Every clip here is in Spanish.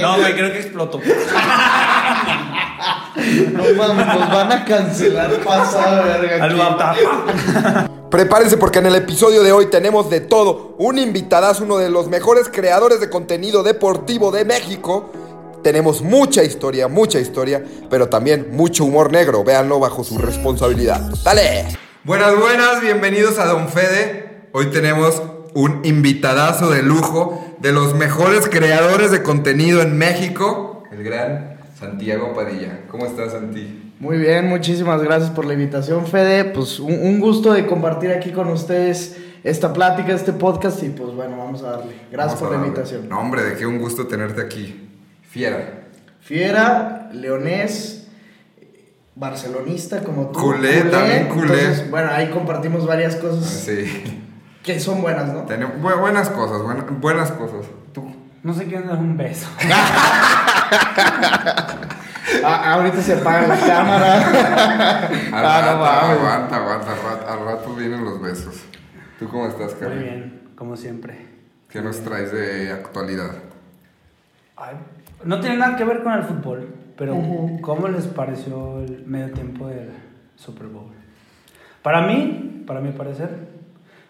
No, güey, creo que explotó. No mames, nos van a cancelar pasada verga. Al aquí. Prepárense porque en el episodio de hoy tenemos de todo. Un invitadazo, uno de los mejores creadores de contenido deportivo de México. Tenemos mucha historia, mucha historia, pero también mucho humor negro. Véanlo bajo su responsabilidad. ¡Dale! Buenas, buenas, bienvenidos a Don Fede. Hoy tenemos un invitadazo de lujo, de los mejores creadores de contenido en México, el gran Santiago Padilla. ¿Cómo estás, Santi? Muy bien, muchísimas gracias por la invitación, Fede. Pues un, un gusto de compartir aquí con ustedes esta plática, este podcast y pues bueno, vamos a darle. Gracias Vamos por la invitación. No, hombre, de qué un gusto tenerte aquí. Fiera. Fiera, leonés, barcelonista como tú. Culé, también culé. Entonces, bueno, ahí compartimos varias cosas Sí. Que son buenas, ¿no? Tenemos bu- buenas cosas, buena- buenas cosas. Tú. No sé quién dar un beso. Ah, ahorita se apaga la cámara. Al Ah, no rato, mames. aguanta, aguanta, al rato, al rato vienen los besos. ¿Tú cómo estás, Muy Karen? bien, como siempre. ¿Qué nos traes de actualidad? Ay, no tiene nada que ver con el fútbol, pero ¿cómo les pareció el medio tiempo del Super Bowl? Para mí, para mi parecer,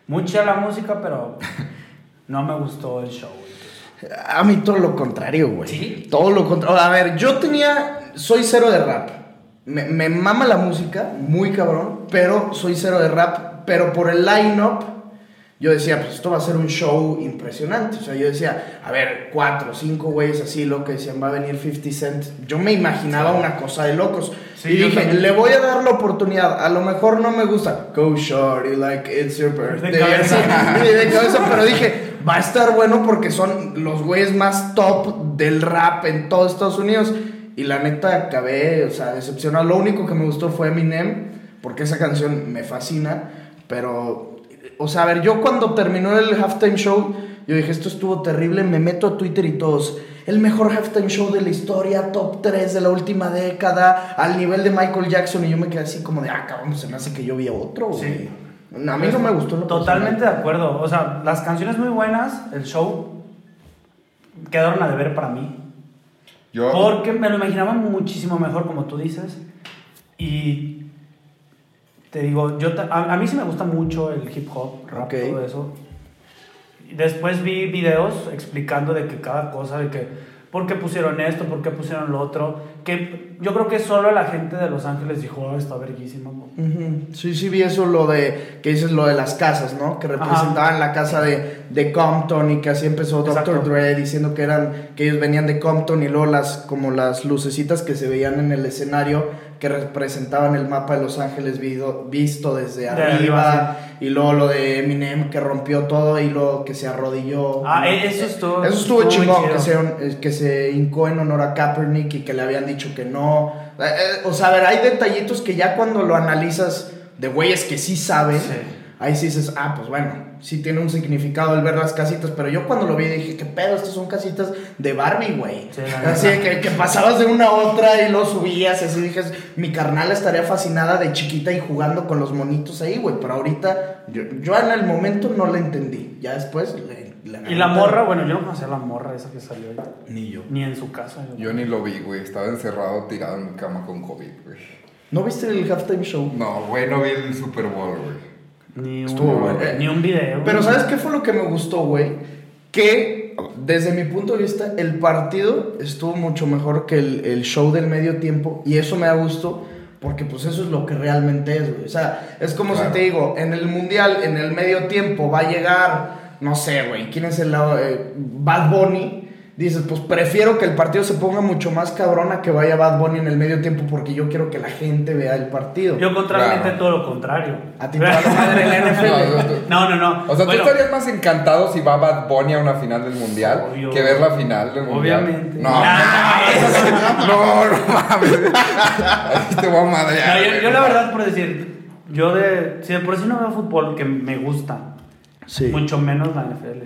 mucha la música, pero no me gustó el show. A mí todo lo contrario, güey. ¿Sí? Todo lo contrario. A ver, yo tenía. Soy cero de rap. Me, me mama la música, muy cabrón, pero soy cero de rap. Pero por el line-up, yo decía, pues esto va a ser un show impresionante. O sea, yo decía, a ver, cuatro, cinco güeyes así, lo que decían, va a venir 50 Cent. Yo me imaginaba una cosa de locos. Sí, y dije, también. le voy a dar la oportunidad. A lo mejor no me gusta. Go shorty, like it's your birthday. cabeza. así, de cabeza, pero dije, va a estar bueno porque son los güeyes más top del rap en todo Estados Unidos. Y la neta acabé, o sea, decepcionado. Lo único que me gustó fue Eminem, porque esa canción me fascina. Pero, o sea, a ver, yo cuando terminó el halftime show, yo dije, esto estuvo terrible. Me meto a Twitter y todos, el mejor halftime show de la historia, top 3 de la última década, al nivel de Michael Jackson. Y yo me quedé así como de, ah, cabrón, se me hace que yo vi a otro, güey. Sí. A mí no me gustó lo Totalmente de acuerdo. O sea, las canciones muy buenas, el show quedaron a deber para mí. Yo. Porque me lo imaginaba muchísimo mejor, como tú dices. Y te digo, yo a, a mí sí me gusta mucho el hip hop, rap, Ok. todo eso. Después vi videos explicando de que cada cosa, de que por qué pusieron esto, por qué pusieron lo otro. Que yo creo que solo la gente de Los Ángeles dijo, oh, está verguísimo. Ujú. Sí, sí vi eso, lo de, que dices lo de las casas, ¿no? Que representaban la casa de, de Compton y que así empezó Dr. Exacto. Dre diciendo que eran, que ellos venían de Compton y luego las, como las lucecitas que se veían en el escenario que representaban el mapa de Los Ángeles vido- visto desde De arriba, arriba, y luego lo de Eminem que rompió todo y luego que se arrodilló. Ah, e- eso estuvo- Eso estuvo chingón, que se, eh, que se hincó en honor a Kaepernick y que le habían dicho que no. Eh, eh, o sea, a ver, hay detallitos que ya cuando lo analizas de güeyes que sí saben, Sí. ahí sí dices, ah, pues bueno, sí tiene un significado el ver las casitas, pero yo cuando lo vi dije, ¿qué pedo? Estas son casitas de Barbie, güey. Sí, así que, que pasabas de una a otra y lo subías, así dije, mi carnal estaría fascinada de chiquita y jugando con los monitos ahí, güey, pero ahorita yo, yo en el momento no le entendí, ya después le... Y la morra, bueno, yo no conocía la morra esa que salió ahí. Ni yo. Ni en su casa. Yo ni lo vi, güey. Estaba encerrado, tirado en mi cama con COVID, güey. ¿No viste el halftime show? No, güey, no vi el Super Bowl, güey. Ni Estuvo un, bueno. ni un video. Pero ¿sabes qué fue lo que me gustó, güey? Que desde mi punto de vista el partido estuvo mucho mejor que el, el show del medio tiempo y eso me da gusto porque pues eso es lo que realmente es, güey. O sea, es como Claro. si te digo, en el mundial, en el medio tiempo va a llegar, no sé, güey, ¿quién es el eh, Bad Bunny? Dices, pues prefiero que el partido se ponga mucho más cabrón a que vaya Bad Bunny en el medio tiempo porque yo quiero que la gente vea el partido. Yo contrariamente Claro. todo lo contrario. A ti te madre NFL. No, no, no. O sea, Bueno, ¿tú estarías más encantado si va Bad Bunny a una final del mundial Obvio. que ver la final del mundial? Obviamente. No, no, no mames. Ahí te voy a madrear. no, yo la verdad, por decir, yo de. Si de por sí no veo fútbol, que me gusta, Sí. mucho menos la NFL.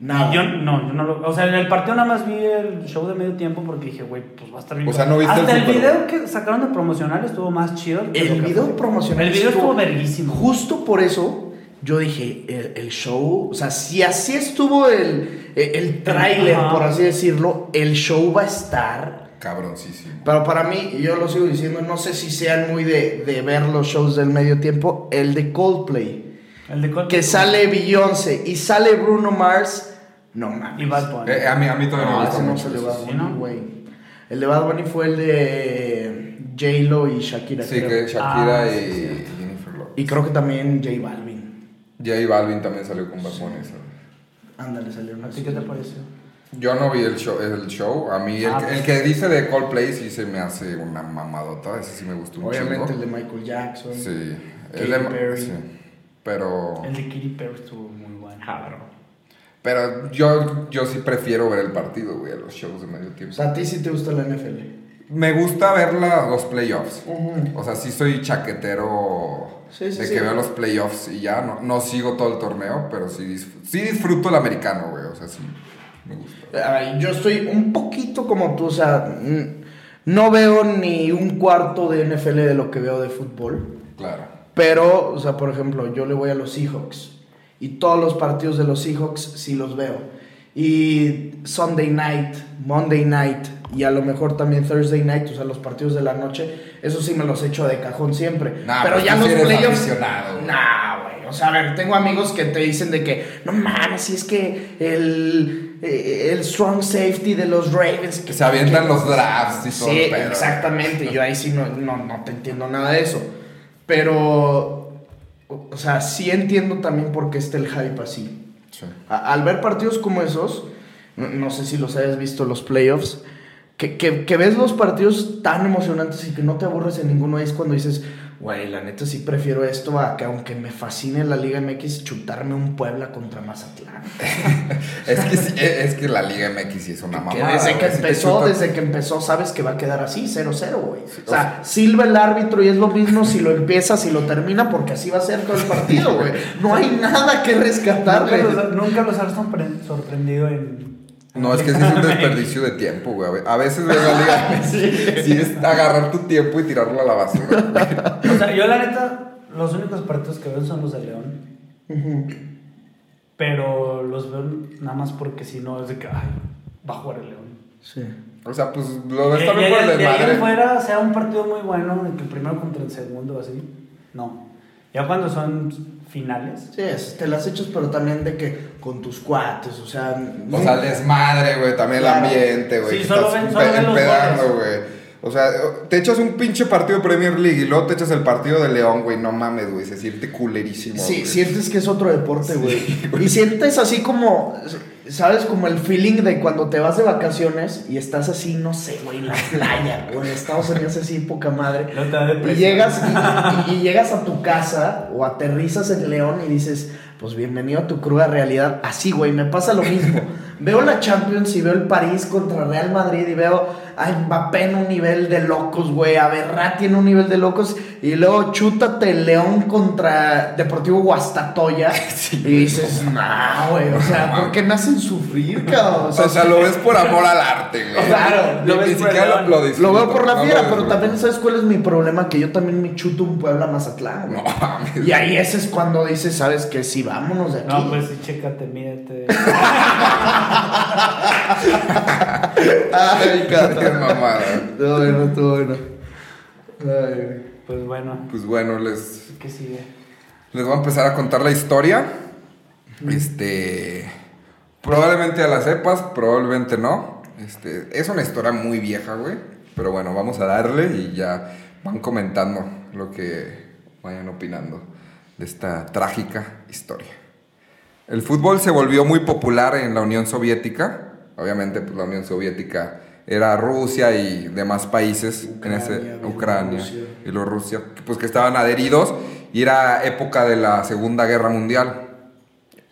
Nada. Y yo, no, yo no lo. O sea, en el partido nada más vi el show de medio tiempo porque dije, güey, pues va a estar bien. O sea, ¿no viste Hasta el el, video que sacaron de promocional estuvo más chido. que El video fue. promocional El video estuvo verguísimo. Justo por eso yo dije, el, el show, o sea, si así estuvo el, el, el tráiler, Ajá. por así decirlo, el show va a estar Cabroncísimo. pero para mí, y yo lo sigo diciendo, no sé si sean muy de, de ver los shows del medio tiempo, el de Coldplay. El de. Que sale Beyoncé y sale Bruno Mars, no mames. Y Bad Bunny. Eh, a, mí, a mí también No, me ese gusta no mucho. el de. Bad Sí, Bunny, ¿no? güey. El de Bad Bunny fue el de J-Lo y Shakira. Sí, creo. que Shakira Ah, y sí. Jennifer Lopez. Y creo que también J Balvin. J Balvin también salió con Bad Bunny. ¿sabes? Ándale, salió ¿A ti qué te pareció? Yo no vi el show, el show. A mí, el, Ah, que- pues. el que dice de Coldplay sí se me hace una mamadota. Ese sí me gustó un Obviamente chingo. el de Michael Jackson. Sí. Katy El de- Perry. sí. Pero, El de Kitty Perry estuvo muy bueno. pero yo, yo sí prefiero ver el partido, güey, a los shows de medio O tiempo. sea, a ti sí te gusta la NFL. Me gusta ver la- los playoffs. O sea, sí soy chaquetero Sí, sí, de sí. que veo los playoffs y ya. No, no sigo todo el torneo, pero sí, disf- sí disfruto el americano, güey. O sea, sí me gusta. Ay, yo estoy un poquito como tú, o sea, no veo ni un cuarto de NFL de lo que veo de fútbol. Claro. Pero, o sea, por ejemplo, yo le voy a los Seahawks. Y todos los partidos de los Seahawks sí los veo. Y Sunday night, Monday night y a lo mejor también Thursday night, o sea, los partidos de la noche, eso sí me los echo de cajón siempre. Nah, Pero pues ya los sí playoffs. Nah, güey. O sea, a ver, tengo amigos que te dicen de que, no mames, si es que el, eh, el strong safety de los Ravens. Que se avientan los drafts y todo Sí, exactamente. Yo ahí sí no, no, no te entiendo nada de eso. Pero, o sea, sí entiendo también por qué está el hype así. Sí. A- al ver partidos como esos, no, no sé si los hayas visto los playoffs, que, que, que ves los partidos tan emocionantes y que no te aburres en ninguno, es cuando dices, güey, la neta sí prefiero esto a que aunque me fascine la Liga MX, chutarme un Puebla contra Mazatlán. Es que, sí, es que la Liga MX sí es una Que mamada. desde que empezó, desde que empezó, sabes que va a quedar así, 0-0, güey. O sea, silba el árbitro y es lo mismo si lo empieza, si lo termina, porque así va a ser todo el partido, güey. No hay nada que Nunca rescatarle. los, nunca los has sorpre- sorprendido en. No, es que sí es un desperdicio de tiempo, güey. A ve- A veces ves la Liga sí es agarrar tu tiempo y tirarlo a la basura. O sea, yo la neta, los únicos partidos que veo son los de León. Pero los veo nada más porque si no es de que, ay, va a jugar el León. Sí. O sea, pues lo ves también de- por el desmadre. fuera sea un partido muy bueno, el primero contra el segundo, así. No. Ya cuando son finales. Sí, es- te las echas, pero también de que con tus cuates, o sea. O sea, el desmadre, güey, también Claro. el ambiente, güey. Sí, solo estás ven- solo empe- ven los empedando, goles. güey. O sea, te echas un pinche partido de Premier League y luego te echas el partido de León, güey. No mames, güey. Se siente culerísimo. Sí, güey. sientes que es otro deporte, güey. y sientes así como, ¿sabes? Como el feeling de cuando te vas de vacaciones y estás así, no sé, güey, en la playa, o en Estados Unidos así, poca madre. No te da Y llegas, y, y- y llegas a tu casa o aterrizas en León y dices, pues bienvenido a tu cruda realidad. Así, güey, me pasa lo mismo. veo la Champions y veo el París contra Real Madrid y veo a Mbappé en un nivel de locos, güey, a Berratti en un nivel de locos y luego chútate León contra Deportivo Guastatoya y dices, nah, güey, o sea, ¿por qué me hacen sufrir, cabrón? O sea, lo ves por amor al arte, güey. Claro, Ni- lo ves ni por lo, lo Lo veo por la no fiera, pero también ¿sabes cuál es mi problema? Que yo también me chuto un Puebla Mazatlán, güey. No. Y ahí ese es cuando dices, ¿sabes qué? Sí, vámonos de aquí. No, pues sí, chécate, mírate. Ay, Qué mamada. Estuvo bueno, estuvo bueno. Ay. Pues bueno, Pues bueno, les, ¿qué sigue? les voy a empezar a contar la historia. Este. Probablemente ya la sepas, probablemente no. Este, es una historia muy vieja, güey. Pero bueno, vamos a darle y ya van comentando lo que vayan opinando de esta trágica historia. El fútbol se volvió muy popular en la Unión Soviética. Obviamente, pues la Unión Soviética era Rusia y demás países en ese Ucrania, Ucrania y Bielorrusia, pues que estaban adheridos y era época de la Segunda Guerra Mundial.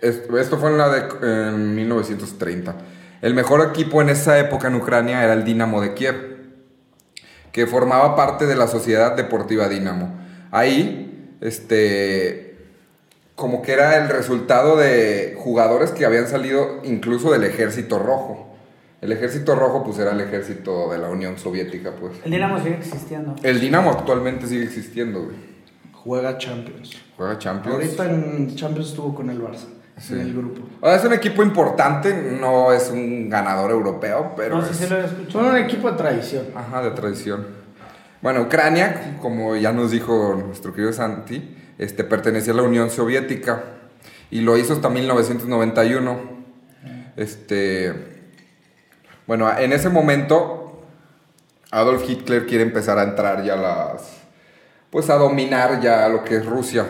Esto, esto fue en la de en 1930. El mejor equipo en esa época en Ucrania era el Dinamo de Kiev, que formaba parte de la Sociedad Deportiva Dinamo. Ahí, este, como que era el resultado de jugadores que habían salido incluso del Ejército Rojo. El Ejército Rojo, pues era el ejército de la Unión Soviética, pues. El Dinamo sigue existiendo. El Dinamo actualmente sigue existiendo, güey. Juega Champions. Juega Champions. Ahorita en Champions estuvo con el Barça, Sí. en el grupo. Ahora, es un equipo importante, no es un ganador europeo, pero No sé es- si lo he escuchado. Son un equipo de tradición. Ajá, de tradición. Bueno, Ucrania, como ya nos dijo nuestro querido Santi, este, pertenecía a la Unión Soviética y lo hizo hasta 1991. Este, bueno, en ese momento Adolf Hitler quiere empezar a entrar ya las, pues a dominar ya lo que es Rusia,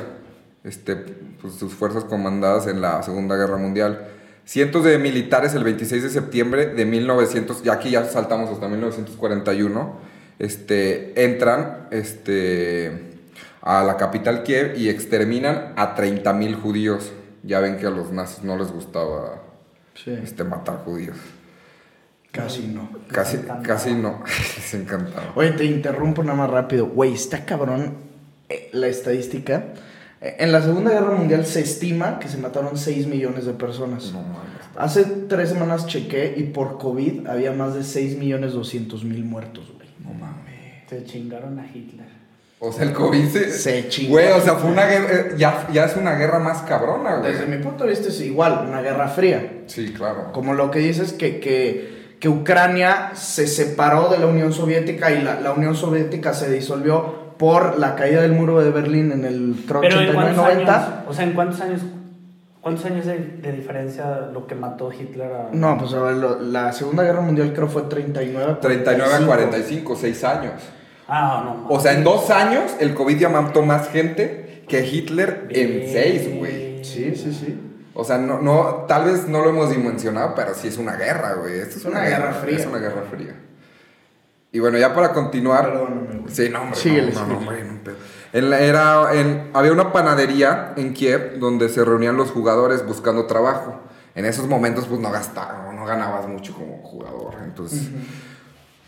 este, pues sus fuerzas comandadas en la Segunda Guerra Mundial. Cientos de militares el 26 de septiembre de 1900, ya aquí ya saltamos hasta 1941, este, entran este, a la capital Kiev y exterminan a 30.000 judíos. Ya ven que a los nazis no les gustaba Sí. este, matar judíos. Casi no. Casi, casi no, les encantaba. Oye, te interrumpo nada más rápido. Güey, está cabrón eh, la estadística. Eh, En la Segunda Guerra Mundial se estima que se mataron 6 millones de personas. No mames. Hace tres semanas chequé y por COVID había más de 6 millones 200 mil muertos, güey. No mames. Se chingaron a Hitler. O sea, el COVID se... Se chingó. Güey, o sea, fue una guerra... eh, Ya, ya es una guerra más cabrona, güey. Desde mi punto de vista es igual, una guerra fría. Sí, claro. Como lo que dices que, que, que Ucrania se separó de la Unión Soviética y la, la Unión Soviética se disolvió por la caída del muro de Berlín en el creo, Pero en 89 cuántos 90. años, o sea, en cuántos años, cuántos años de, de diferencia lo que mató Hitler a... No, pues a ver, lo- la Segunda Guerra Mundial creo fue 39 a 39 a 45. 45, 6 años. Ah, no. O sea, en dos años el COVID ya mató más gente que Hitler en seis, güey. Sí, sí, sí. O sea, no, no, tal vez no lo hemos dimensionado, pero sí es una guerra, güey. Esto es Una guerra fría. Es una guerra fría. Y bueno, ya para continuar. Perdóname, güey. Sí, no, hombre. Síguele, no, no, hombre, no, pero- En la- era, en, había una panadería en Kiev donde se reunían los jugadores buscando trabajo. En esos momentos, pues no gastabas, no ganabas mucho como jugador. Entonces,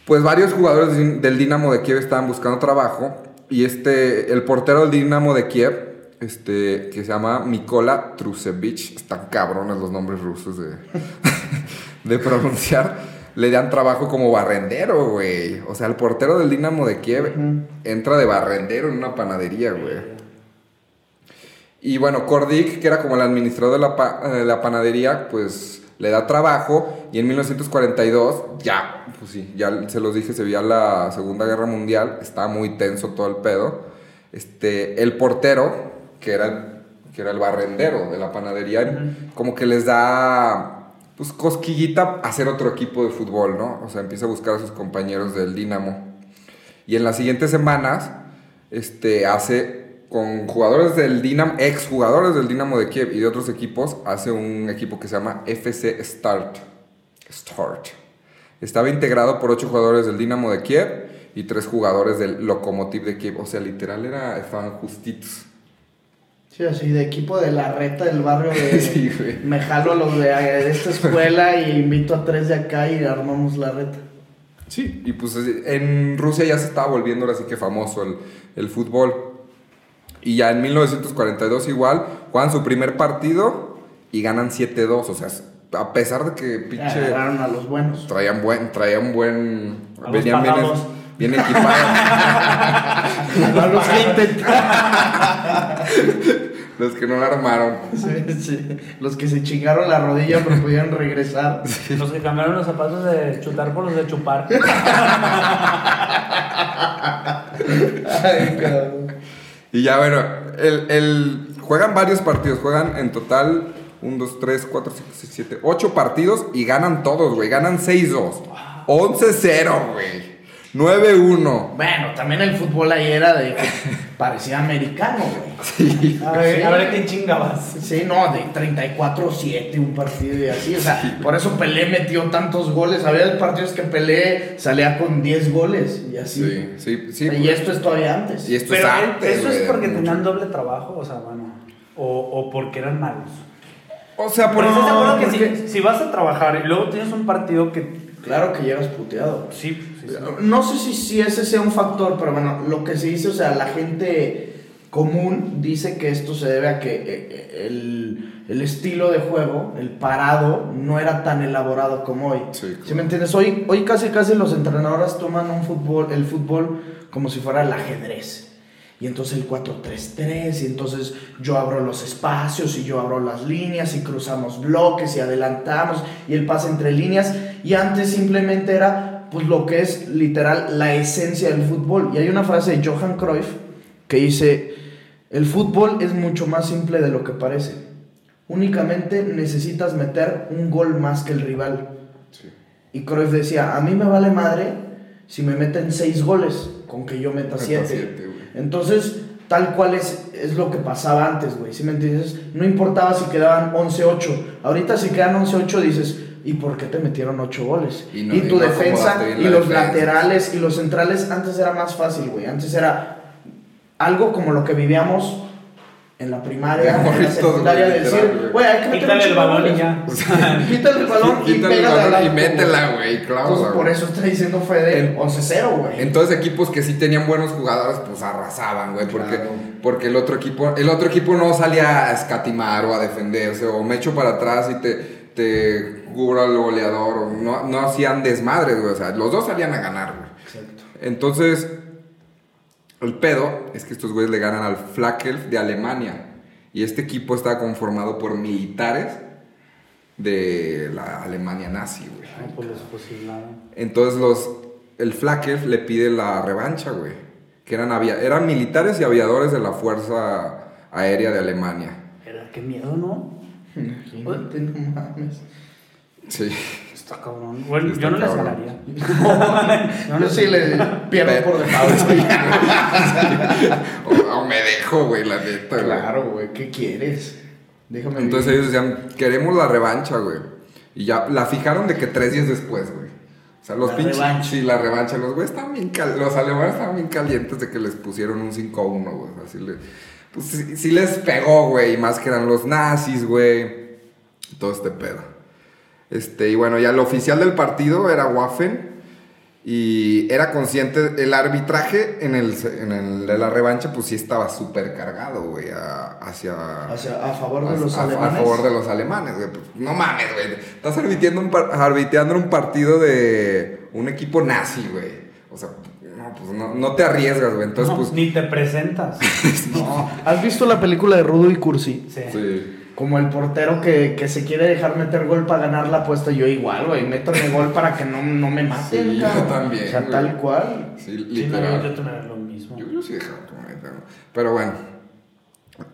pues varios jugadores del- Dinamo de Kiev estaban buscando trabajo. Y este, el portero del Dinamo de Kiev, este, que se llama Mikola Trusevich, están cabrones los nombres rusos de, de pronunciar, le dan trabajo como barrendero, güey. O sea, el portero del Dinamo de Kiev entra de barrendero en una panadería, güey. Y bueno, Kordik, que era como el administrador de la, pa- eh, la panadería, pues le da trabajo y en 1942 ya, pues sí, ya se los dije, se veía la Segunda Guerra Mundial, estaba muy tenso todo el pedo. Este, el portero, que era el, que era el barrendero de la panadería, como que les da pues cosquillita hacer otro equipo de fútbol, ¿no? O sea, empieza a buscar a sus compañeros del Dinamo. Y en las siguientes semanas, este, hace con jugadores del Dinamo, ex jugadores del Dinamo de Kiev y de otros equipos, hace un equipo que se llama FC Start. Start. Estaba integrado por ocho jugadores del Dinamo de Kiev y tres jugadores del Lokomotiv de Kiev. O sea, literal era, estaban justitos. Sí, así de equipo de la reta del barrio de... Sí, güey. Me jalo a los de, de esta escuela y invito a tres de acá y armamos la reta. Sí. Y pues en Rusia ya se estaba volviendo ahora sí que famoso el, el fútbol. Y ya en 1942 igual, juegan su primer partido y ganan 7-2. O sea, a pesar de que pinche... Agarraron a los buenos. Traían buen, traían buen... A Venían bien equipados. A los que intentaron. los que no la armaron. Sí, sí. Los que se chingaron la rodilla pero pudieron regresar. Los que cambiaron los zapatos de chutar por los de chupar. Ay, cabrón. Y ya, bueno, el, el- juegan varios partidos. Juegan en total 1, 2, 3, 4, 5, 6, 7, 8 partidos y ganan todos, güey. Ganan 6-2. 11-0, güey. 9-1. Bueno, también el fútbol ahí era de que parecía americano, güey. Sí. A ver, Sí. a ver quién chingabas. Sí, no, de 34-7 un partido y así. O sea, por eso Pelé metió tantos goles. Había partidos que Pelé salía con 10 goles y así. Sí, sí, sí. y esto es todavía antes. Y esto Pero es antes, eso güey, es porque tenían doble trabajo, o sea, bueno. O, o porque eran malos. O sea, por estás de acuerdo que porque- si, si vas a trabajar y luego tienes un partido que. Claro que llegas puteado. Sí, sí, sí. No sé si, si ese sea un factor, pero bueno, lo que se dice, o sea, la gente común dice que esto se debe a que eh, eh, el, el estilo de juego, el parado, no era tan elaborado como hoy. Sí, ¿Sí me entiendes? Hoy, hoy casi casi los entrenadores toman un fútbol, el fútbol como si fuera el ajedrez. Y entonces el 4-3-3, y entonces yo abro los espacios, y yo abro las líneas, y cruzamos bloques, y adelantamos, y el pase entre líneas. Y antes simplemente era, pues lo que es literal la esencia del fútbol. Y hay una frase de Johan Cruyff que dice, el fútbol es mucho más simple de lo que parece. Únicamente necesitas meter un gol más que el rival. Y Cruyff decía, a mí me vale madre si me meten seis goles con que yo meta Meta siete. Entonces, tal cual es, es lo que pasaba antes, güey. ¿Sí me entiendes? No importaba si quedaban 11-8. Ahorita si quedan 11-8 dices, ¿y por qué te metieron 8 goles? Y Y, no- y tu no defensa y la los defensa. laterales y los centrales antes era más fácil, güey. Antes era algo como lo que vivíamos en la primaria, De en la secundaria, de decir, güey. hay que meter Quítale un el balón y goles". ya. Quítale el balón y Quítale el balón y métela, güey. claro. Entonces, güey. por eso está diciendo Fede En- 11-0, güey. Entonces equipos que sí tenían buenos jugadores, pues arrasaban, güey, porque, Claro. porque el otro equipo, el otro equipo no salía a escatimar o a defenderse, o me echo para atrás y te, te cubro al goleador, o no, no hacían desmadres, güey, o sea, los dos salían a ganar, güey. Exacto. Entonces, el pedo es que estos güeyes le ganan al Flakelf de Alemania. Y este equipo está conformado por militares de la Alemania nazi, güey. Ay, pues los fusilaron. Entonces los, el Flakelf le pide la revancha, güey. Que eran, eran militares y aviadores de la Fuerza Aérea de Alemania. Era, qué miedo, ¿no? Imagínate, no mames. Sí. Está cabrón. Bueno, Está yo no les cabrón. ganaría. Yo sí le pierdo por default. O, o me dejo, güey, la neta, güey. claro, güey, ¿qué quieres? Déjame Entonces vivir. ellos decían, queremos la revancha, güey. Y ya la fijaron de que tres días después, güey. O sea, los La pinches. revancha. Sí, la revancha. Los güeyes estaban bien cal- Los alemanes estaban bien calientes de que les pusieron un 5-1, güey. Así le. Pues sí, sí les pegó, güey. Y más que eran los nazis, güey. Todo este pedo. Este, y bueno, ya el oficial del partido era Waffen. Y era consciente, el arbitraje en el, en el de la revancha, pues sí estaba súper cargado, güey, a- hacia, Hacia- a favor de los a, a alemanes. favor de los alemanes, güey. Pues, no mames, güey. Estás arbitrando un, par- un partido de un equipo nazi, güey. O sea, no, pues no, no te arriesgas, güey. Entonces, No, pues. Ni te presentas. No. ¿Has visto la película de Rudo y Cursi? Sí. Sí. Como el portero que, que se quiere dejar meter gol para ganar la apuesta. Yo igual, güey. Métame gol para que no, no me maten, Sí, yo también, O sea, güey. tal cual. Sí, Sí, no, literal. yo, yo también lo mismo. Yo, yo sí dejaba. Pero bueno,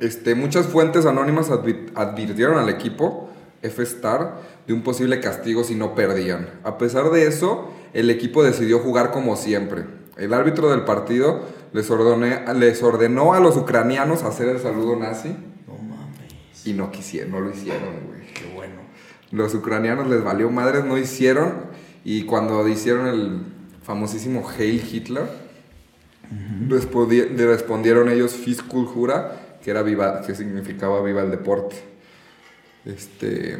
este, muchas fuentes anónimas advi- advirtieron al equipo F-Star de un posible castigo si no perdían. A pesar de eso, el equipo decidió jugar como siempre. El árbitro del partido les, ordené- les ordenó a los ucranianos hacer el saludo nazi No mames. y no quisieron, no lo hicieron, güey. Qué bueno. Los ucranianos les valió madres, no hicieron. Y cuando hicieron el famosísimo Hail Hitler, respondi- le respondieron ellos Fiskultura, que era viva, que significaba viva el deporte. Este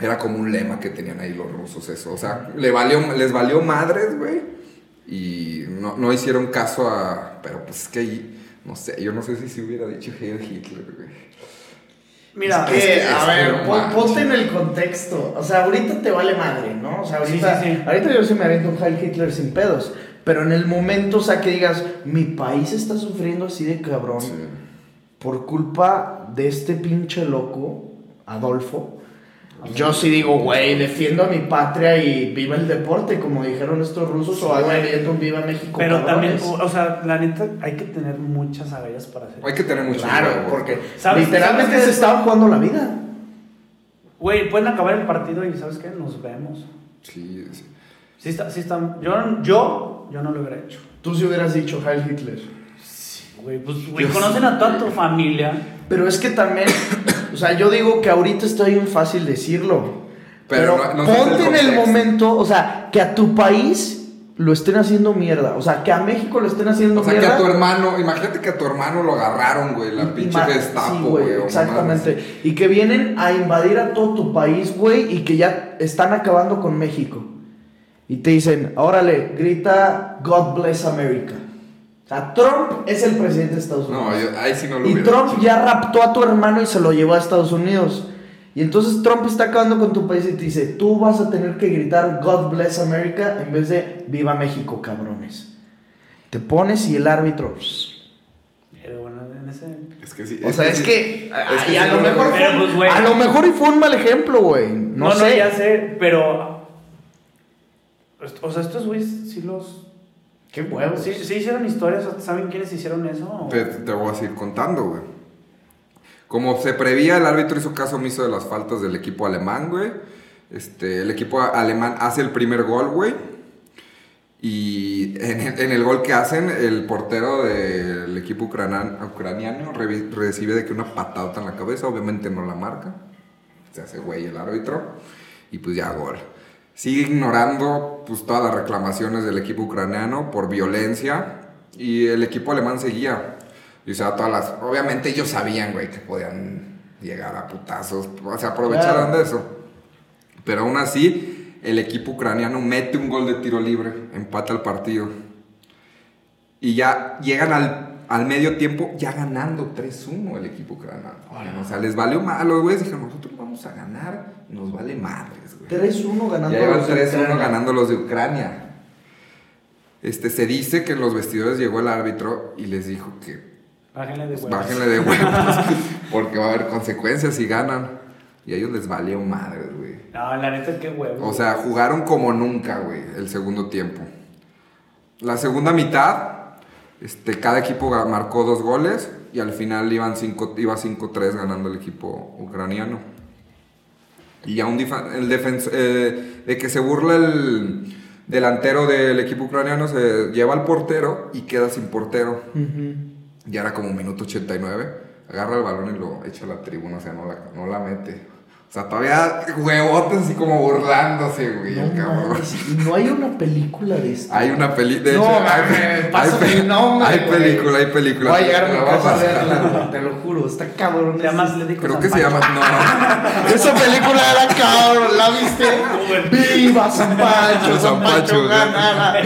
era como un lema que tenían ahí los rusos eso. O sea, le valió, les valió madres, güey. Y no, no hicieron caso a. Pero pues es que ahí, no sé, yo no sé si se hubiera dicho Hail Hitler, güey. Mira, Es que, es a ver, pon- ponte en el contexto. O sea, ahorita te vale madre, ¿no? O sea, ahorita, Sí, sí, sí. ahorita yo sí me aviento un Heil Hitler sin pedos. Pero en el momento, o sea, que digas, mi país está sufriendo así de cabrón Sí. por culpa de este pinche loco, Adolfo. Yo sí digo, güey, defiendo a mi patria y viva el deporte, como dijeron estos rusos, o hago un viva México. pero también, cabrones. o sea, la neta, hay que tener muchas agallas para hacer. Hay que tener mucho Claro, porque ¿Sabes- literalmente sabes se estaban jugando la vida. Güey, pueden acabar el partido y ¿sabes qué? Nos vemos. Sí, sí. Sí está, sí está. Yo, yo, yo no lo hubiera hecho. Tú si hubieras dicho Heil Hitler. Güey, pues, güey, conocen a toda tu familia. Pero es que también, o sea, yo digo que ahorita está bien fácil decirlo. Pero Pero, no- no ponte en el momento, o sea, que a tu país lo estén haciendo mierda. O sea, que a México lo estén haciendo O sea, que mierda. a tu hermano, imagínate que a tu hermano lo agarraron, güey, la y pinche Gestapo, sí, güey. Exactamente. Y que vienen a invadir a todo tu país, güey, y que ya están acabando con México. Y te dicen, órale, grita God bless America. Sea, Trump es el presidente de Estados Unidos. No, yo- ahí sí no lo Y Trump hecho. ya raptó a tu hermano y se lo llevó a Estados Unidos. Y entonces Trump está acabando con tu país y te dice, tú vas a tener que gritar God bless America en vez de Viva México, cabrones. Te pones y el árbitro. Pero bueno, en ese. Es que sí. O sea, es sí. que. Es que y a sí, lo mejor fue, pues. A lo mejor y fue un mal ejemplo, güey. No, No, no, sé. ya sé, pero. O sea, estos güeyes sí los. Qué huevos. Sí, sí hicieron historias, ¿saben quiénes hicieron eso? Te, te voy a seguir contando, güey. Como se prevía, el árbitro hizo caso omiso de las faltas del equipo alemán, güey. Este, el equipo alemán hace el primer gol, güey. Y en el, en el gol que hacen, el portero del equipo ucranan- ucraniano recibe de que una patadota en la cabeza, obviamente no la marca. Se hace güey el árbitro. Y pues ya gol. Sigue ignorando pues todas las reclamaciones del equipo ucraniano por violencia. Y el equipo alemán seguía. Y o sea, todas las. Obviamente ellos sabían, güey, que podían llegar a putazos. O sea, aprovecharon Claro. de eso. Pero aún así, el equipo ucraniano mete un gol de tiro libre, empata el partido. Y ya llegan al, al medio tiempo, ya ganando 3-1 el equipo ucraniano. O sea, les valió mal. Los güeyes dijeron, nosotros vamos a ganar, nos vale madres, güey. 3-1 ganando. Ya los de 3-1 Ucrania. ganando los de Ucrania. Este, se dice que en los vestidores llegó el árbitro y les dijo que Bájenle de pues, huevos. bájenle de huevos, porque va a haber consecuencias si ganan. Y a ellos les valió madres, güey. No, la neta, qué huevos. O sea, jugaron como nunca, güey, el segundo tiempo. La segunda mitad, este, cada equipo marcó dos goles y al final iban cinco, iba 5-3 ganando el equipo ucraniano. Y ya un el defens- eh, de que se burla el delantero del equipo ucraniano, se lleva al portero y queda sin portero. Ujú. Ya era como minuto 89. Agarra el balón y lo echa a la tribuna, o sea, no la, no la mete. O sea, todavía huevotes así como burlándose, güey, No el cabrón. y no hay una película de esto. Hay una película, de No, hecho, mames, hay, hay, el nombre, hay película, hay película. Voy a llegar a mi a casa a pasar. verla, te lo juro, está cabrón. Se llama Atlético Creo San que se llama, no, Esa película era cabrón, ¿la viste? ¡Viva San Pancho! ¡San Pancho, ganará!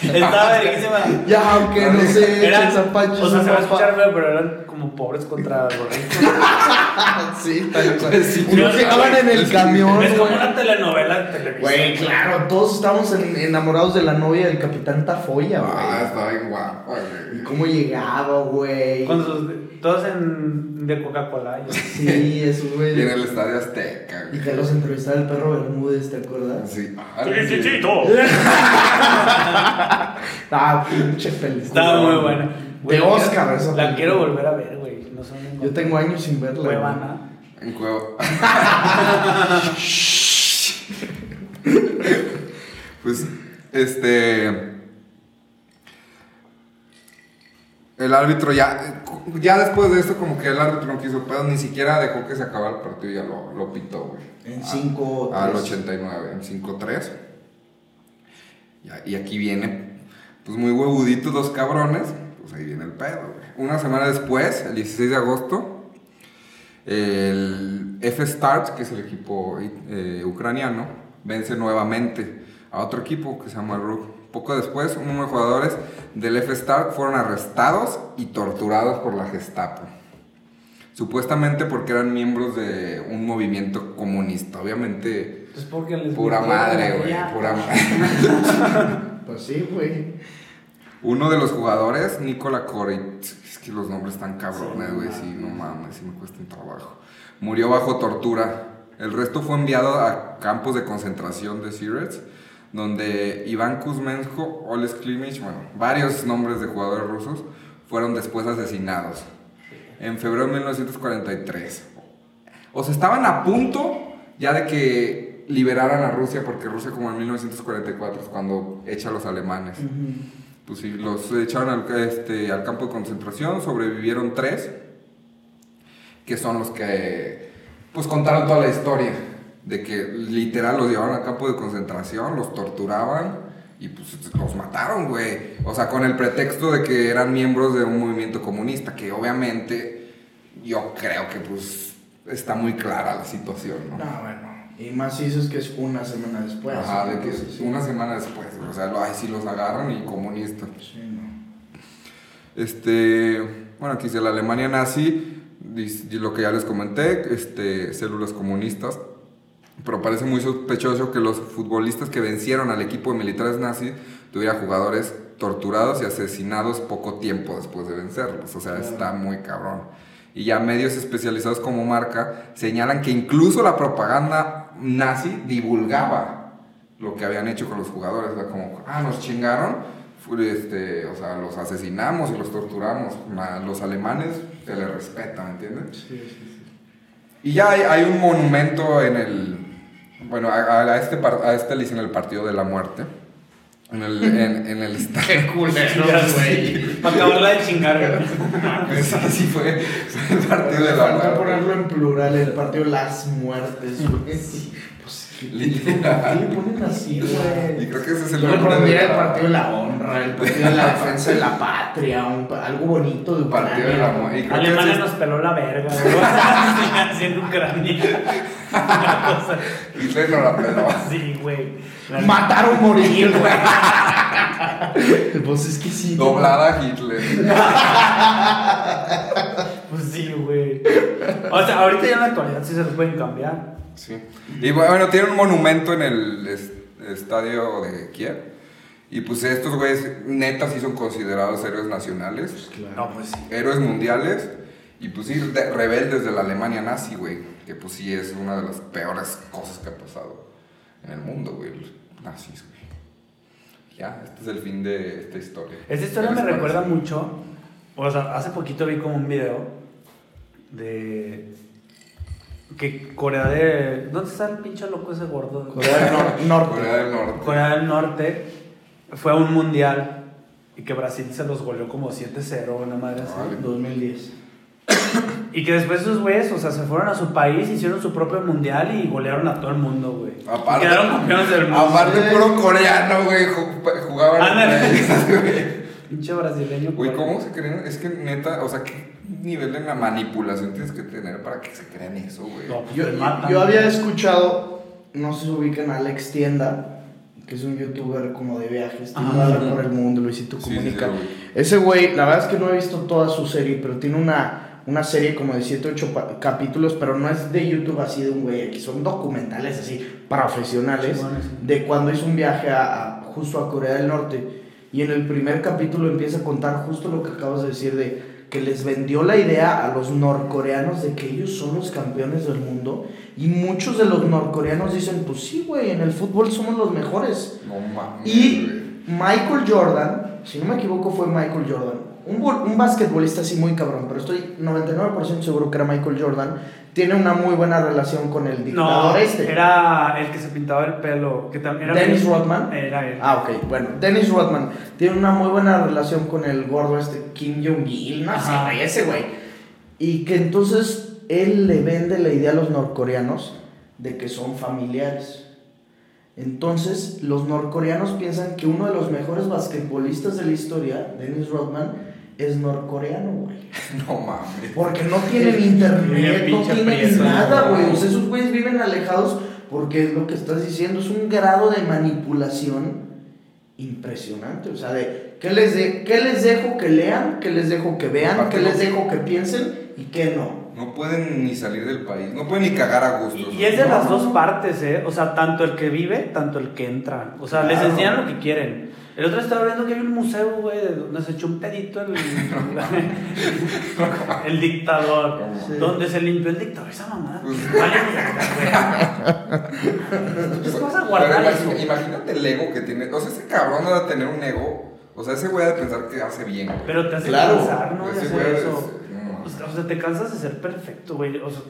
Estaba verguísima. Ya, aunque no sé, San Pancho o sea, se va a escuchar pero eran como pobres contra gorritos. Sí, tal cual. Sí, Unos sí, llegaban en el camión, es como una telenovela de televisión. Güey, claro, todos estamos en- enamorados de la novia del Capitán Tafoya, Ah, güey. está bien guapa, Y güey. cómo llegaba, güey. Con sus, todos en, de Coca-Cola. yo- Sí, eso, Y en güey. el Estadio Azteca, Y güey. que los entrevistaba el perro Bermúdez, ¿te acuerdas? Sí. Sí, sí. Ah, pinche película. Estaba muy buena. De la Oscar, quiero- esa La película. quiero volver a ver, güey. No sé Yo tengo años sin verla. güey. Cuevana. En juego. pues, este. El árbitro ya. Ya después de esto, como que el árbitro no quiso pedo, ni siquiera dejó que se acabara el partido y ya lo, lo pitó, güey. En A- 5 Al 89, en 5-3. Ya- Y aquí viene, pues muy huevuditos dos cabrones. Pues ahí viene el pedo, güey. Una semana después, el 16 de agosto, el F-Stars, que es el equipo eh, ucraniano, vence nuevamente a otro equipo que se llama RUG. Poco después, unos jugadores del F-Stars fueron arrestados y torturados por la Gestapo. Supuestamente porque eran miembros de un movimiento comunista. Obviamente, Pues porque les pura madre, güey. Pura madre. Pues sí, güey. Uno de los jugadores, Nikola Korit, es que los nombres están cabrones, güey, sí, no mames. sí me cuesta un trabajo. Murió bajo tortura. El resto fue enviado a campos de concentración de Sirets, donde Iván Kuzmenko, Oles Klimich, bueno, varios nombres de jugadores rusos fueron después asesinados. En febrero de 1943. O sea, estaban a punto ya de que liberaran a Rusia, porque Rusia como en 1944 es cuando echa a los alemanes. Pues sí, los echaron al, este, al campo de concentración, sobrevivieron tres, que son los que pues contaron toda la historia, de que literal los llevaron al campo de concentración, los torturaban y pues los mataron, güey. O sea, con el pretexto de que eran miembros de un movimiento comunista, que obviamente yo creo que pues está muy clara la situación, ¿no? No, bueno. Y más si dices que es una semana después. Ajá, de que sí. una semana después, o sea, ay, sí los agarran y comunistas. Sí, no. Este, bueno, aquí dice la Alemania nazi, lo que ya les comenté, este, células comunistas, Pero parece muy sospechoso que los futbolistas que vencieron al equipo de militares nazis tuvieran jugadores torturados y asesinados poco tiempo después de vencerlos. O sea, está muy cabrón. Y ya medios especializados como Marca señalan que incluso la propaganda nazi divulgaba lo que habían hecho con los jugadores. O sea, como, ah, nos chingaron, este, o sea, los asesinamos y los torturamos. Los alemanes se les respeta, ¿me entiendes? Y ya hay, hay un monumento en el. Bueno, a, este, a este le dicen el Partido de la Muerte. En el, en, en el estadio. Qué culeros, güey. Para acabarla de chingar, güey. Sí, sí, fue, fue el Partido de la Muerte. ponerlo en plural, el partido las muertes, güey. Sí, Pues, ¿qué, Literal. ¿por qué le ponen así, Y güey? creo que ese es el Yo nombre el partido de la honra, el partido de la defensa de la patria, un algo bonito de Ucrania. Partido de la. Y que Alemania ese nos peló la verga, güey. Haciendo Ucrania. Una cosa es- Hitler no la peló. así, güey. La- Matar o morir, güey. Pues es que sí. Doblada a Hitler. Pues sí, güey. O sea, ahorita ya en la actualidad sí se los pueden cambiar. Sí. Y bueno, tiene un monumento en el es- estadio de Kiev. Y pues estos güeyes neta sí son considerados héroes nacionales, No, pues sí. héroes mundiales. Y pues sí, de- rebeldes de la Alemania nazi, güey. Que pues sí es una de las peores cosas que ha pasado en el mundo, güey. Los nazis, güey. Ya, este es el fin de esta historia. Esta historia ¿Qué me recuerda mucho. O sea, hace poquito vi como un video de. Que Corea de. ¿Dónde está el pinche loco ese gordo? Corea del Nor- Norte. Corea del Norte. Corea del Norte fue a un mundial y que Brasil se los goleó como 7-0, una madre así. Órale. 2010. Y que después esos güeyes, o sea, se fueron a su país, hicieron su propio mundial y golearon a todo el mundo, güey. Aparte- Y quedaron campeones del mundo. Aparte, puro coreano, güey. ju- Jugaban. Ándale. Pinche brasileño. Güey. ¿cómo se creen? Es que neta, o sea, ¿qué nivel de la manipulación tienes que tener para que se crean eso, güey? No, pues Yo, había escuchado, no sé si ubican a Alex Tienda, que es un youtuber como de viajes, tiene habla por el mundo, Luisito Sí, sí, Comunica. sí, güey. Ese güey, la verdad es que no he visto toda su serie, pero tiene una, una serie como de 7, 8 capítulos, pero no es de YouTube así de un güey, aquí son documentales así profesionales de cuando hizo un viaje a, a- justo a Corea del Norte. Y en el primer capítulo empieza a contar justo lo que acabas de decir de que les vendió la idea a los norcoreanos de que ellos son los campeones del mundo. Y muchos de los norcoreanos dicen, pues sí, güey, en el fútbol somos los mejores. No mames. Y. Michael Jordan, si no me equivoco fue Michael Jordan, un, un basquetbolista así muy cabrón, pero estoy 99% seguro que era Michael Jordan, tiene una muy buena relación con el No, dictador este. era el que se pintaba el pelo. Que era Dennis Rodman. Era él. Ah, ok, bueno, Dennis Rodman tiene una muy buena relación con el gordo este Kim Jong-il, no sé, güey, ese güey. Y que entonces él le vende la idea a los norcoreanos de que son familiares. Entonces, los norcoreanos piensan que uno de los mejores basquetbolistas de la historia, Dennis Rodman, es norcoreano, güey. No mames. Porque no tienen internet, no tienen nada, ¿no? güey. O sea, esos güeyes viven alejados porque es lo que estás diciendo, es un grado de manipulación impresionante. O sea, de ¿qué les, de, qué les dejo que lean, qué les dejo que vean, Aparte qué no- les dejo que piensen y qué no. No pueden ni salir del país. No pueden ni cagar a gusto. Y, y es de las dos partes, ¿eh? O sea, tanto el que vive, tanto el que entra. O sea, les Claro. enseñan lo que quieren. El otro estaba viendo que hay un museo, güey, se echó un pedito el, el dictador. Sí. Donde se limpió el dictador. Esa mamada. Pues- Vale, mierda, güey. ¿Qué vas a guardar eso? imagínate el ego que tiene. O sea, ese cabrón debe tener un ego. O sea, ese güey ha de pensar que hace bien. güey. Pero te hace Claro. cansar, ¿no? Ese güey es- eso. no. O sea, te cansas de ser perfecto, güey. O sea,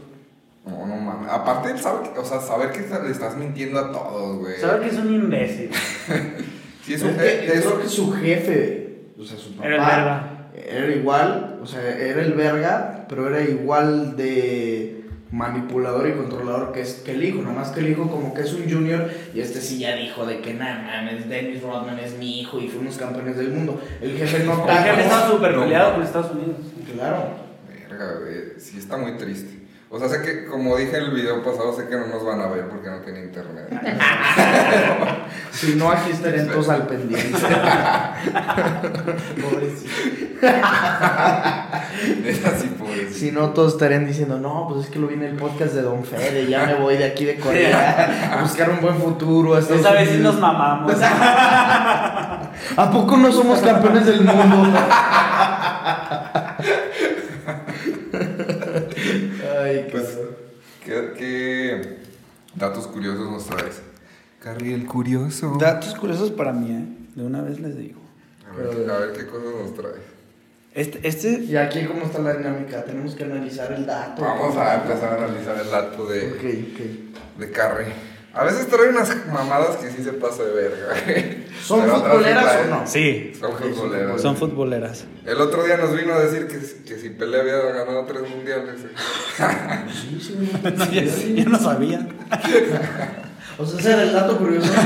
No, no mames. Aparte, sabe que, o sea, saber que le estás mintiendo a todos, güey. sabe que es un imbécil. Sí, es un. es- creo que su jefe, o sea, su papá, Era el verga. era igual, o sea, era el verga, pero era igual de manipulador y controlador que, es, que el hijo, nada más que el hijo como que es un junior y este sí ya dijo de que nada mames, Dennis Rodman es mi hijo y fuimos campeones del mundo. El jefe no El jefe estaba súper peleado con Estados Unidos. Claro. Verga. Sí, está muy triste. O sea, sé que, como dije en el video pasado, sé que no nos van a ver porque no tiene internet. Si no, aquí estarían todos al pendiente. Es así, pobrecito. Si no, todos estarían diciendo, no, pues es que lo vi en el podcast de Don Fede, ya me voy de aquí de Corea a buscar un buen futuro. Esta vez sí Unidos". nos mamamos. ¿A poco no somos campeones del mundo? Ay, Pues, ¿qué, qué datos curiosos nos traes? Carrie el curioso. Datos curiosos para mí, ¿eh? De una vez les digo. A ver, a ver qué cosas nos traes. Este, este Y aquí, ¿cómo está la dinámica? Tenemos que analizar el dato. Vamos a empezar a analizar el dato de, ok. de Carrie. A veces trae unas mamadas que sí se pasa de verga. ¿Son Pero futboleras sí o no? Sí, Son futboleras. son futboleras. El otro día nos vino a decir que, que si Pelé había ganado tres mundiales. Sí, sí. No, yo, yo no sabía. O sea, ese era el dato curioso.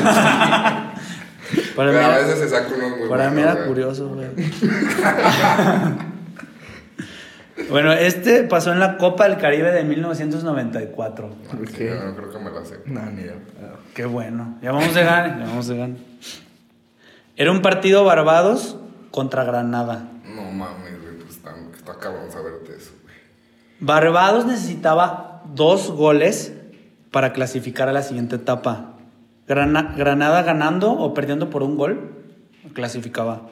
Para Pero mí a era, veces se saca unos muy para mí era güey. curioso, güey. bueno, este pasó en la Copa del Caribe de 1994. No, sí, yo no creo que me la sé. No, ni idea. Qué bueno. Ya vamos de gane, ya vamos de gane. Era un partido Barbados contra Granada. No mames, güey, pues está, está cabrón saberte eso, güey. Barbados necesitaba dos goles para clasificar a la siguiente etapa. Grana- Granada ganando o perdiendo por un gol, clasificaba.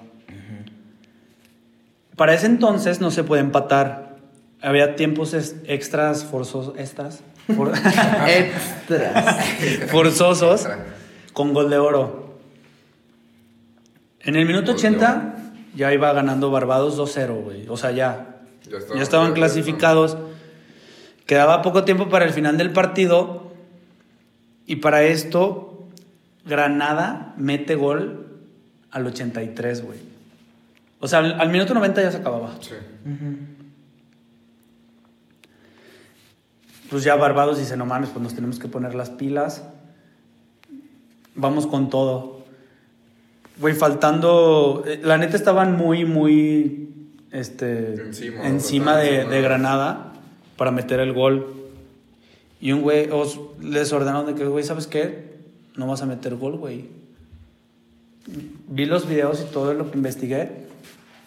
Para ese entonces no se puede empatar. Había tiempos extras forzosos, extras, for- Extras. forzosos con gol de oro. En el minuto Gol de 80 ya iba ganando Barbados 2-0, güey. O sea, ya, Ya estaban, ya estaban ya clasificados. Quedaba poco tiempo para el final del partido. Y para esto, Granada mete gol al 83, güey. O sea, al, al minuto 90 ya se acababa. Sí. Pues ya Barbados dice, no mames, pues nos tenemos que poner las pilas. Vamos con todo. Güey, faltando... eh, La neta estaban muy, muy... Este, Encima, de, encima. de Granada para meter el gol. Y un güey, os, les ordenaron de que, güey, ¿sabes qué? No vas a meter gol, güey. Vi los videos y todo lo que investigué.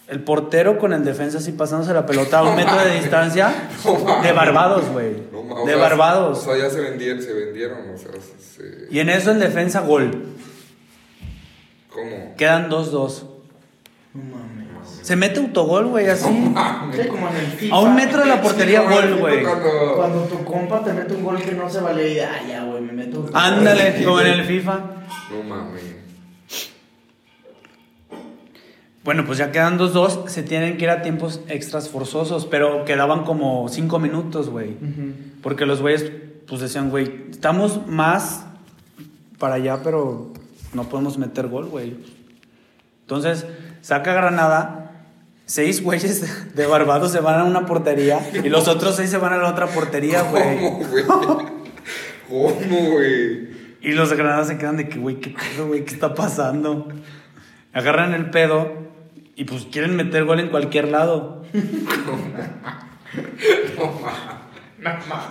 El portero con el defensa así pasándose la pelota a un metro de distancia. De Barbados, güey. No De Barbados. O sea, ya se vendieron, se vendieron, o sea, se... Y en eso el defensa, gol. ¿Cómo? Quedan 2-2. No mames. Se mete autogol, güey, así. Sí, como en el FIFA. A un metro de la portería, Sí, gol, güey. Cuando... Cuando tu compa te mete un gol que no se vale y ah, ya, güey, me meto un Ándale, como en el FIFA. No mames. Bueno, pues ya quedan 2-2. Se tienen que ir a tiempos extras forzosos, pero quedaban como 5 minutos, güey. Porque los güeyes, pues decían, güey, estamos más para allá, pero no podemos meter gol, güey. Entonces, saca Granada. Seis güeyes de Barbados se van a una portería y los otros seis se van a la otra portería, güey. ¿Cómo, güey? ¿Cómo, güey? Y los de Granada se quedan de que, güey, ¿qué pedo, güey? ¿Qué está pasando? Agarran el pedo y pues quieren meter gol en cualquier lado.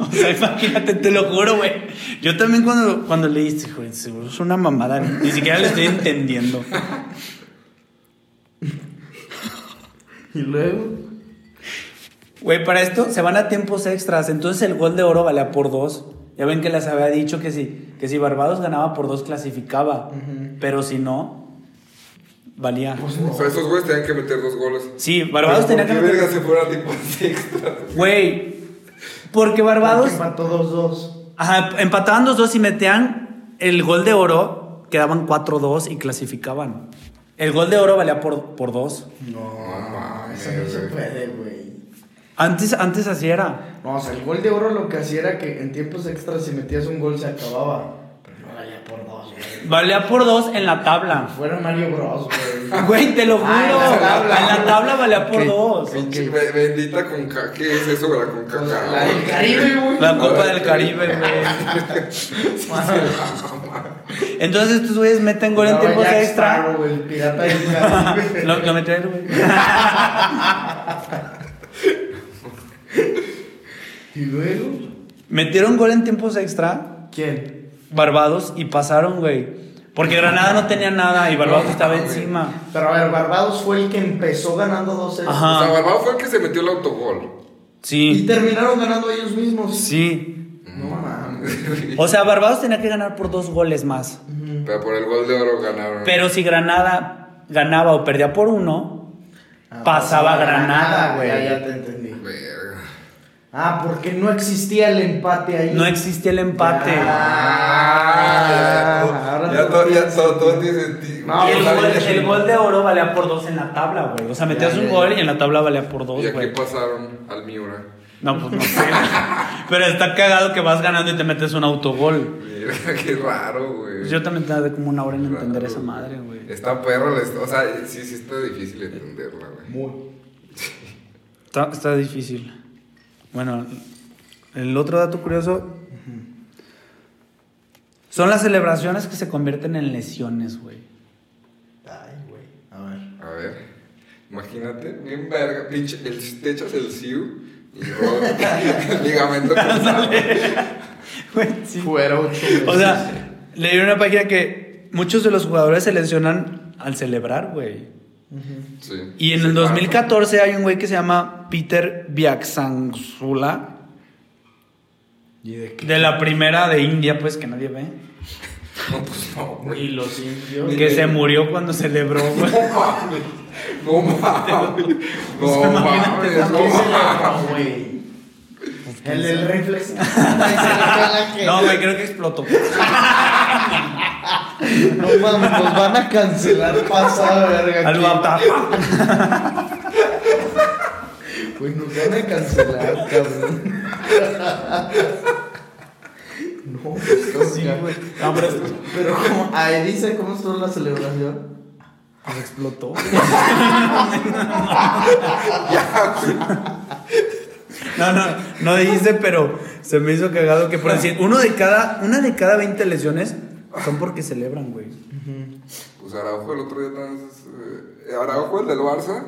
O sea, imagínate, te lo juro, güey. Yo también cuando, cuando güey, seguro es una mamada. Ni siquiera le estoy entendiendo. Y luego. Güey, para esto se van a tiempos extras. Entonces el gol de oro valía por dos. Ya ven que les había dicho que si, que si Barbados ganaba por dos clasificaba. Pero si no, valía. O sea, esos güeyes tenían que meter dos goles. Sí, Barbados tenía que ¿Por qué meter. se fuera tipo extra? Güey, porque Barbados. Empató 2-2. Ajá, empataban 2-2 y metían el gol de oro, quedaban 4-2 y clasificaban. El gol de oro valía por, por dos. No, eso no se güey. puede, güey. Antes, antes así era. No, o sea, el gol de oro lo que hacía era que en tiempos extras si metías un gol se acababa. Pero no valía por dos, güey. Valía por dos en la tabla. Fuera Mario Bros, güey. Güey, te lo juro. Ah, en la tabla. En la tabla valía por dos. Pinche bendita con ca- ¿Qué es eso, la con caca? La del Caribe, güey. La Copa del Caribe, güey. Entonces estos güeyes meten gol en tiempos extra. Pirata. Lo, lo metieron, güey. Y luego. Metieron gol en tiempos extra. ¿Quién? Barbados y pasaron, güey. Porque Granada no tenía nada y Barbados estaba encima. Pero a ver, Barbados fue el que empezó ganando 2-0. Ajá. O sea, Barbados fue el que se metió el autogol. Y Sí, terminaron ganando ellos mismos. sí. No mames. O sea, Barbados tenía que ganar por dos goles más. Pero por el gol de oro ganaron. Pero si Granada ganaba o perdía por uno, Ah, pasaba Granada, güey. Ya, ya te entendí. Ah, porque no existía el empate ahí. no existía el empate. Ah, Ah, ahora ya, todo, ya todo, todo tiene sentido. No, Y el, pues, gol, ahí- el gol de oro valía por dos en la tabla, güey. O sea, metías Ya, un ya, gol ya. y en la tabla valía por dos, ¿Y aquí güey. pasaron al Miura? No, pues no sé. Pero está cagado que vas ganando y te metes un autogol. Mira, qué raro, güey. Yo también tardé como una hora en entender esa madre, güey. Está perro, o sea, sí, sí está difícil entenderla, güey. Muy. Está, está difícil. Bueno, el otro dato curioso son las celebraciones que se convierten en lesiones, güey. Ay, güey. A ver. A ver, imagínate, bien verga, pinche, el, te echas el siu y el ligamento cruzado. Güey, sí. Fuera ocho. O sea, leí en una página que muchos de los jugadores se lesionan al celebrar, güey. Sí. Y en Sí, el claro. 2014 hay un güey que se llama Peter Biaxanzula, ¿Y de qué? de la primera de India, pues que nadie ve. No, pues no, güey. Y los indios. Que se murió cuando celebró, güey. No mames. No Pues mames. imagínate No ¿Qué mames. celebró, güey? El del reflex. No, güey, creo que explotó. No mames, nos van a cancelar pasada verga. Al papá. Güey, nos van a cancelar, cabrón. No, pues, Sí, güey. No, pero Pero como, ahí dice cómo estuvo la celebración. pues explotó. No, no, no dice, pero se me hizo cagado que por decir, uno de cada, una de cada 20 lesiones son porque celebran, güey. Pues Araujo el otro día también. eh, Araujo, el del Barça,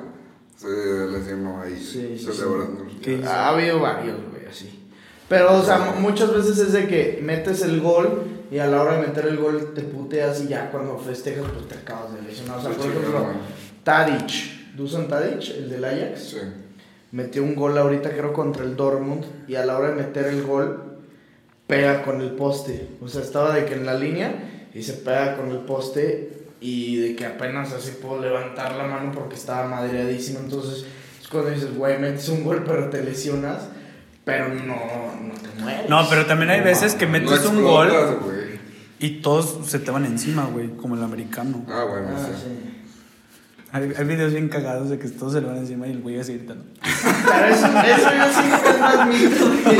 se lesionó ahí. Sí, sí, celebrando. ¿Qué hizo? Ha habido varios, güey, así. Pero, o sea, mu- muchas veces es de que metes el gol y a la hora de meter el gol te puteas y ya cuando festejas pues te acabas de lesionar. O sea, Sí, por sí, ejemplo. Tadic, Dusan Tadic, el del Ajax, Sí. metió un gol ahorita creo contra el Dortmund y a la hora de meter el gol pega con el poste. O sea, estaba de que en la línea y se pega con el poste y de que apenas así puedo levantar la mano porque estaba madreadísimo. Entonces es cuando dices, güey, metes un gol pero te lesionas, pero no, no te mueres. No, pero también hay veces que metes No un gol y todos se te van encima, güey, como el americano. Ah, bueno, Ah, sí. sí. Hay, hay videos bien cagados de que todos se le van encima y el güey así gritando. Pero eso, eso yo siento que es más mito de...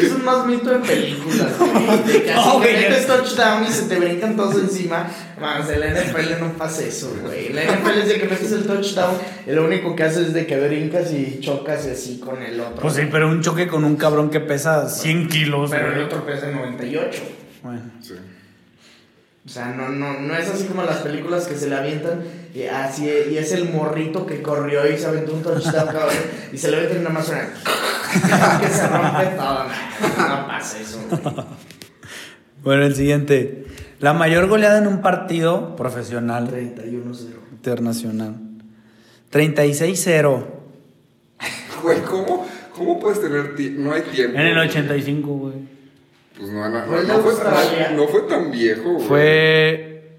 Eso es más mito de películas, güey. Que que güey, metes touchdown y se te brincan todos encima. Más, en la NFL no pasa eso, güey. En la NFL es de que metes el touchdown y lo único que haces es de que brincas y chocas y así con el otro. Pues sí, pero un choque con un cabrón que pesa 100 kilos, Pero el otro pesa 98. Bueno. Sí. O sea, no, no, no es así como las películas que se le avientan y, así, y es el morrito que corrió y se aventó un touchdown, cabrón, y se le avienta una más una que se rompe todo. No, no pasa eso. güey. Bueno, el siguiente. La mayor goleada en un partido profesional 31-0. internacional. 36-0. Güey, ¿cómo, ¿cómo puedes tener tiempo? No hay tiempo. En el 85, güey. Pues no, no, ¿Fue el de no, fue, Australia? no, no fue tan viejo, güey. Fue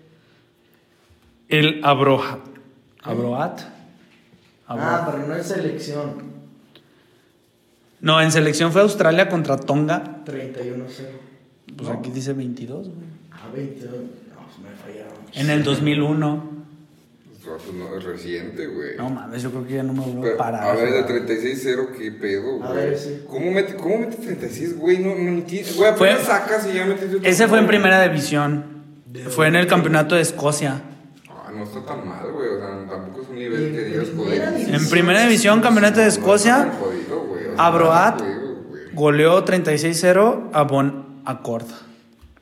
el Abrohat. ¿Abrohat? Ah, pero no es selección. No, en selección fue Australia contra Tonga. 31-0. Pues No. aquí dice 22, güey. A 20. No, pues me fallaron. En el 2001. Pues, no, es reciente, güey. No mames, yo creo que ya no me vuelvo a parar. a ver, de güey. 36-0, ¿qué pedo, güey? A ver, sí. ¿Cómo mete, cómo mete 36, güey? No, no entiendo. Güey, Fue- sacas y ya metiste Ese fue en primera división. Fue en el campeonato de Escocia. Ah, no está tan mal, güey. O sea, tampoco es un nivel que digas, primera joder. división. En primera división, campeonato de Escocia, tan jodido, güey. O sea, Abroat no juego, güey. goleó 36-0 a Bon Accord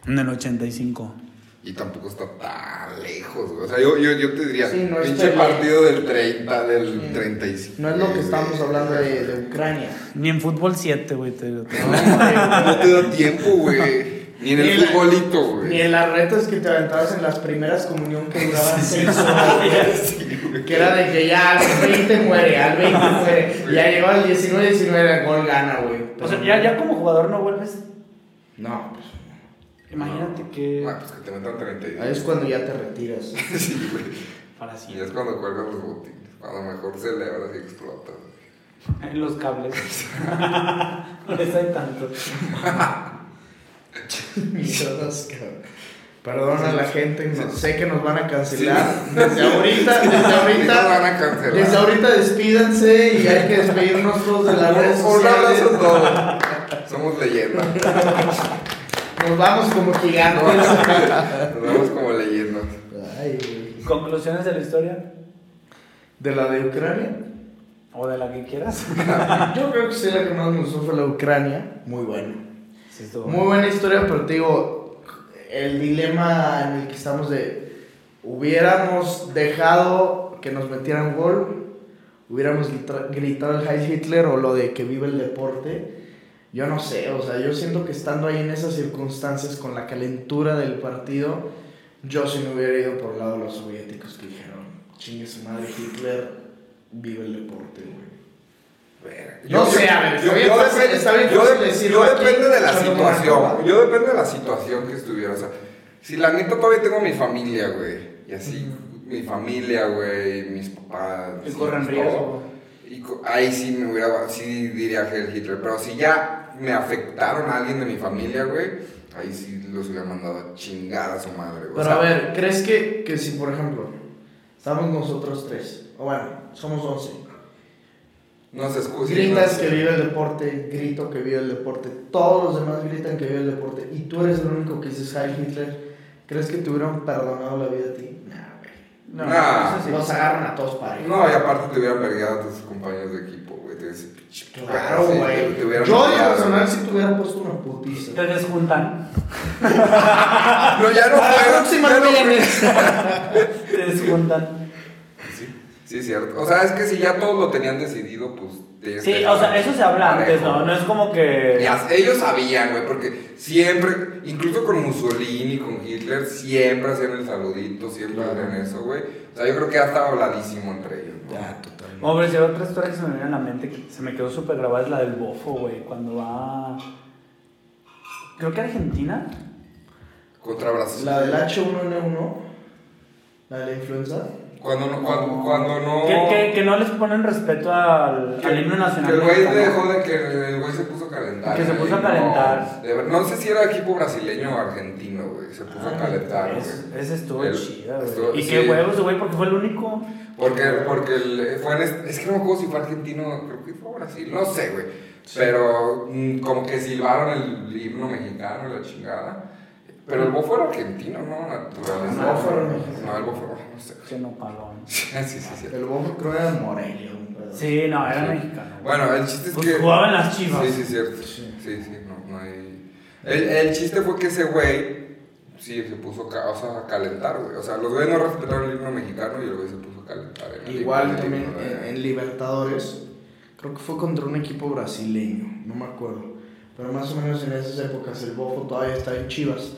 en el 85. Y tampoco está tan lejos, güey. O sea, yo, yo, yo te diría, Sí, no pinche tan partido del 30, del 35. No es lo que güey. estábamos hablando de, de Ucrania. Ni en fútbol 7, güey. te digo. No, güey, no te da tiempo, güey. Ni en el Ni la- futbolito, güey. Ni en las retas que te aventabas en las primeras comunión que duraban seis horas. Que era de que ya al 20 muere, al 20 muere. Ya llegó al 19, 19, el gol gana, güey. O sea, ya, ya como jugador no vuelves. No, pues. Imagínate que. Ah, pues que te metan 32. Ahí es cuando ya te retiras. Sí, güey. Para Y siempre. es cuando cuelgan los botines. Cuando mejor celebras y explotas. En los cables. no les hay tanto. Mierdas, cabrón. Perdona a la gente, no- sé que nos van a cancelar. Desde ahorita, desde Sí nos van ahorita, a cancelar. desde ahorita despídanse y hay que despedirnos todos de las redes Un abrazo a todos. Somos leyenda. Nos vamos como gigantes. Nos vemos como leyendas. ¿Conclusiones de la historia? ¿De la de Ucrania? O de la que quieras. Yo creo que sí, la que más me gustó fue la de Ucrania. Muy buena. Sí, Muy buena historia, pero te digo, el dilema en el que estamos de hubiéramos dejado que nos metieran gol, hubiéramos grita- gritado el Heil Hitler o lo de que vive el deporte. Yo no sé, o sea, yo siento que estando ahí en esas circunstancias con la calentura del partido, yo sí me hubiera ido por el lado de los soviéticos que dijeron, chingue su madre Hitler, vive el deporte, güey. No sé, a ver, yo yo depende de la situación. Yo depende de la situación que estuviera. O sea, si la neta todavía tengo mi familia, güey. Y así, mi familia, güey, mis papás. Y corren riesgo. Ahí sí me hubiera, sí diría Heil Hitler. Pero si ya me afectaron a alguien de mi familia, güey, ahí sí los hubiera mandado a chingar a su madre, güey. O Pero sea, a ver, ¿crees que, que si, por ejemplo, estamos nosotros tres, o bueno, somos 11, No se excusen. gritas no que vive el deporte, grito que vive el deporte, todos los demás gritan que vive el deporte, y tú eres el único que dices Heil Hitler, ¿crees que te hubieran perdonado la vida a ti? Nah. No, Nah. sí. Los agarran a todos parejos. No, y aparte te hubieran vergado a tus compañeros de equipo, güey. Te Claro, güey. Yo en lo personal sí te hubiera puesto una putiza. Te desjuntan. No, ya no Para la próxima ya no no vienes. Te desjuntan. Sí, cierto. O sea, es que si ya todos lo tenían decidido, pues. Sí, que o sea, eso se habla antes. ¿no? No es como que. Ya, ellos sabían, güey, porque siempre, incluso con Mussolini, con Hitler, siempre hacían el saludito, siempre Claro. hacían eso, güey. O sea, yo creo que ya estaba habladísimo entre ellos, ¿no? Ya, totalmente. Hombre, si hay otra historia que se me viene a la mente que se me quedó súper grabada es la del bofo, güey. Cuando va. Creo que Argentina. Contra Brasil. La del H1N1, la de la influenza. Cuando no, cuando, cuando no. Que, que, que no les ponen respeto al, al himno nacional. Que el güey dejó de que el güey se puso a calentar. Que se puso a calentar. No, no sé si era equipo brasileño o argentino, güey. Se puso a calentar, Es- güey. ese estuvo El- chido, estuvo- güey. Y sí. qué huevos, güey, porque fue el único. Porque, porque el- fue en este- es que no me acuerdo si fue argentino, creo que fue Brasil, no sé, güey. Pero mm, como que silbaron el himno mexicano, la chingada. Pero el bofo era argentino, ¿no? Naturaleza. No, fue mexicano. No, el bofo, no sé. Que no palón. Sí, sí, sí. sí. El bobo creo era Morelia. Sí, no, era mexicano. güey. Bueno, el chiste es Pues que. jugaba en las chivas. Sí, sí, cierto. Sí. Sí, sí, no, no hay. El, el chiste fue que ese güey, sí, se puso ca- o sea, a calentar, güey. O sea, los güeyes no respetaron el himno mexicano y el güey se puso a calentar. en el Igual el también de- en, en Libertadores, creo que fue contra un equipo brasileño, no me acuerdo. Pero más o menos en esas épocas el Bofo todavía estaba en Chivas.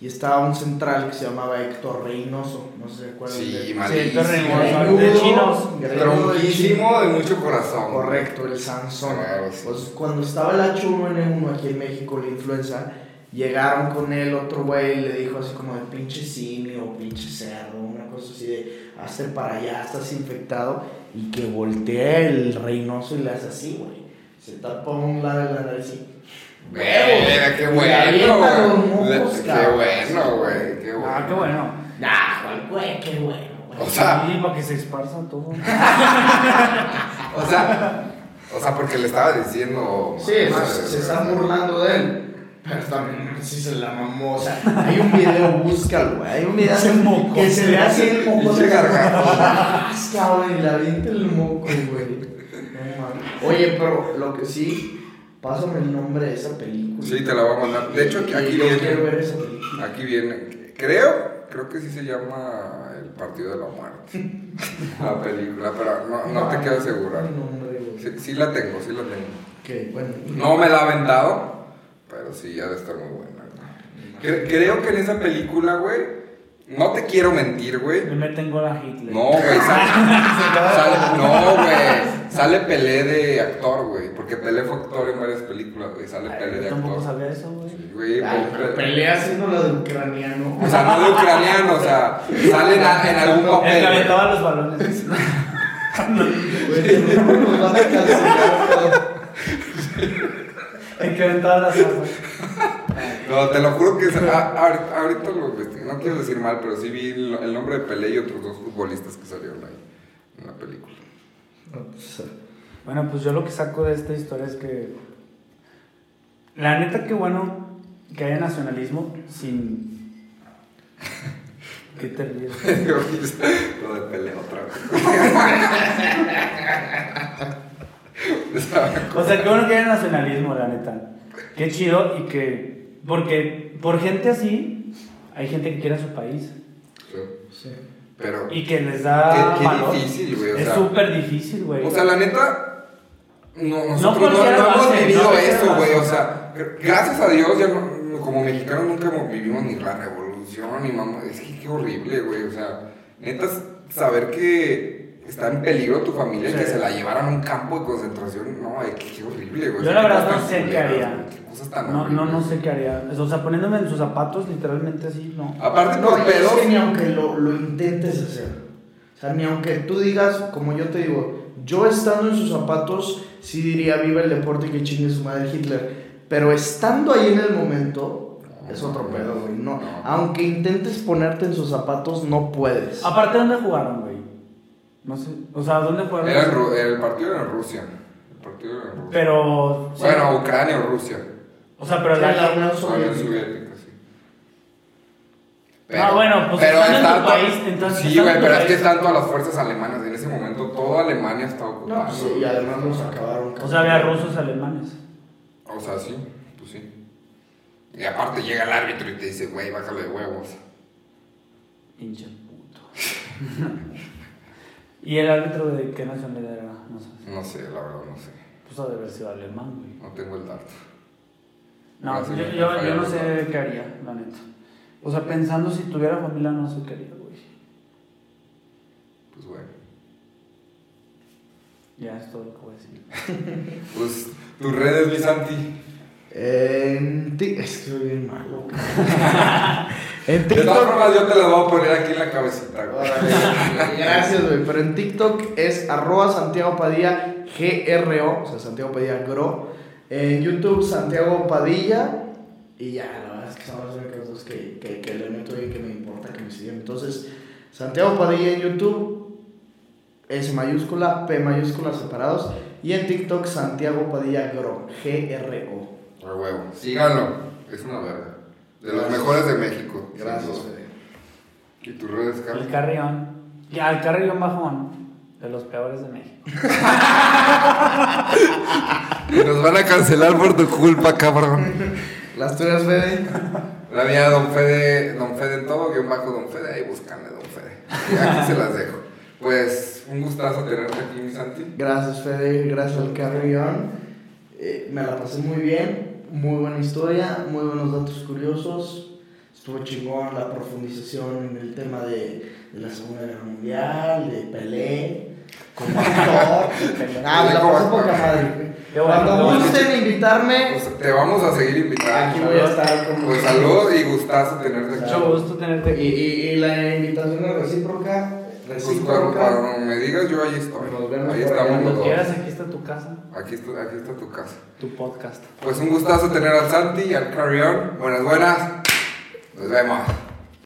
Y estaba un central que se llamaba Héctor Reynoso, no sé acuerdan Sí, él. malísimo. Sí, Reynoso, Greñudo, de chinos. y Tronquísimo de mucho corazón. Correcto, el Sansón. Claro, sí. Pues cuando estaba el H1N1 aquí en México, la influenza, llegaron con él, otro güey le dijo así como de pinche simio, pinche cerdo, una cosa así de hazte para allá, estás infectado. Y que voltea el Reynoso y le hace así, güey. Se tapa un lado de la nariz y. Mira, qué bueno, güey. Qué bueno, güey. Qué bueno. Ah, qué bueno. ¡Ah, cuál güey, qué bueno, güey! O sea, Sí, para que se esparza todo. o sea, o sea, porque le estaba diciendo. Sí, se, se güey. están burlando de él. Pero también sí se la mamó. O sea, hay un video, búscalo, güey. Hay un video Ese moco. que se ve así el moco. De gargajo. Cabrón, y le avienta el moco, güey. No mames. Oye, pero lo que sí, pásame el nombre de esa película. Sí, te la voy a mandar. De hecho, aquí, aquí Yo quiero viene. ver esa película. Aquí viene. Creo, creo que sí se llama El Partido de la Muerte. La película, pero no, no te quiero asegurar. Sí, sí la tengo, sí la tengo. Bueno. No me la ha aventado, pero sí, ya de estar muy buena. Cre- creo que en esa película, güey, no te quiero mentir, güey. Le meten gol a Hitler. No, güey, sale, sale- no, güey, sale Pelé de actor, güey, porque Pelé fue actor en varias películas, güey, sale Ay, Pelé de tampoco actor. sabía eso, güey. Sí, güey, Pelé- pelea haciendo lo de ucraniano. O sea, no de ucraniano, o sea, sale en, en algún El papel. que güey. aventaba los balones. Güey, no nos van a cancelar, pero- El que aventaba las aguas. No, te lo juro que es- a- a- ahorita lo investigué, no quiero decir mal, pero sí vi el, nombre de Pelé y otros dos futbolistas que salieron ahí en la película. Pues, Bueno, pues yo lo que saco de esta historia es que. La neta, qué bueno que haya nacionalismo sin. ¿Qué te ríes? lo de Pelé otra vez. O sea, qué bueno que haya nacionalismo, la neta. Qué chido y que. Porque por gente así, hay gente que quiere a su país. sí. Pero, Y que les da. Qué- qué valor. difícil, güey, o Es súper difícil, güey. o sea, la neta, no, nosotros no, hemos vivido no eso, güey. O sea, gr- gracias a Dios, ya no- como mexicanos nunca hemos- vivimos ni la revolución, ni mamá. Es que qué horrible, güey. O sea, neta, saber que está en peligro tu familia que se la llevaran a un campo de concentración, no, ay, qué, qué horrible, güey. Yo la verdad no sé qué haría. No, no, no sé qué haría. O sea, poniéndome en sus zapatos, literalmente así, no. Aparte, No, por es pedos. que ni aunque lo, lo intentes hacer. O sea, ni aunque tú digas, como yo te digo, yo estando en sus zapatos, sí diría viva el deporte y que chingue su madre Hitler. Pero estando ahí en el momento, es otro pedo, güey. No, No. aunque intentes ponerte en sus zapatos, no puedes. Aparte, ¿dónde jugaron, güey? No sé. O sea, ¿dónde jugaron? Era Ru- el partido era en Rusia. El partido era en Rusia. Pero. Bueno, Ucrania o Rusia. O sea, pero la la. Unión Soviética. Soviética, sí. Ah, bueno, pues estando en tu país, entonces, Sí, güey, en pero es que están todas las fuerzas alemanas. En ese momento, toda Alemania estaba ocupada. No, pues sí, y además los acabaron. O sea, había rusos, alemanes. O sea, sí, pues sí. Y aparte llega el árbitro y te dice, güey, bájale de huevos. Pinche puto. ¿Y el árbitro de qué nacionalidad era? No sé. No sé, la verdad, no sé. Pues ha de haber sido alemán, güey. No tengo el dato. No, yo, yo, yo no sé qué haría, la neta. O sea, pensando si tuviera familia, no sé qué haría, güey. Pues bueno. Ya es todo lo que voy a decir. Pues tus redes, mi Santi. En ti- Es que soy bien malo. en De todas TikTok. formas, yo te las voy a poner aquí en la cabecita, güey. Gracias, güey. Pero en TikTok es arroba Santiago Padilla GRO, o sea, Santiago Padilla GRO. En YouTube, Santiago Padilla. Y ya, la verdad es que son las dos que, que, que le meto y que me importa que me sigan. Entonces, Santiago Padilla en YouTube, S mayúscula, P mayúscula separados. Y en TikTok, Santiago Padilla GRO, G-R-O. A huevo. Síganlo. Es una verga. De los mejores de México. Gracias. Fede. ¿Y tus redes, El Carlos? carrión. Ya, el carrión bajón. De los peores de México. Nos van a cancelar por tu culpa, cabrón. Las tuyas, Fede. La mía, Don Fede, Don Fede en todo, guion bajo Don Fede, ahí búscanle Don Fede. Y aquí se las dejo. Pues, un gustazo tenerte aquí, mi Santi. Gracias, Fede. Gracias al carrión. Eh, me la pasé muy bien. Muy buena historia. Muy buenos datos curiosos. Estuvo chingón la profundización en el tema de, de la Segunda Guerra Mundial, de Pelé, como actor. ah, me la actor. poca madre. Cuando gusten invitarme, Pues, te vamos a seguir invitando. aquí voy a estar como. Pues salud y gustazo tenerte aquí. Mucho gusto tenerte Y, aquí. y, y la invitación es recíproca. Pues cuando, Recíproca. cuando me digas, yo ahí estoy. Nos vemos Ahí estamos los Está tu casa, Aquí está, aquí está tu casa. tu podcast. Pues un gustazo tener al Santi y al Carry On. Buenas, buenas. Nos vemos.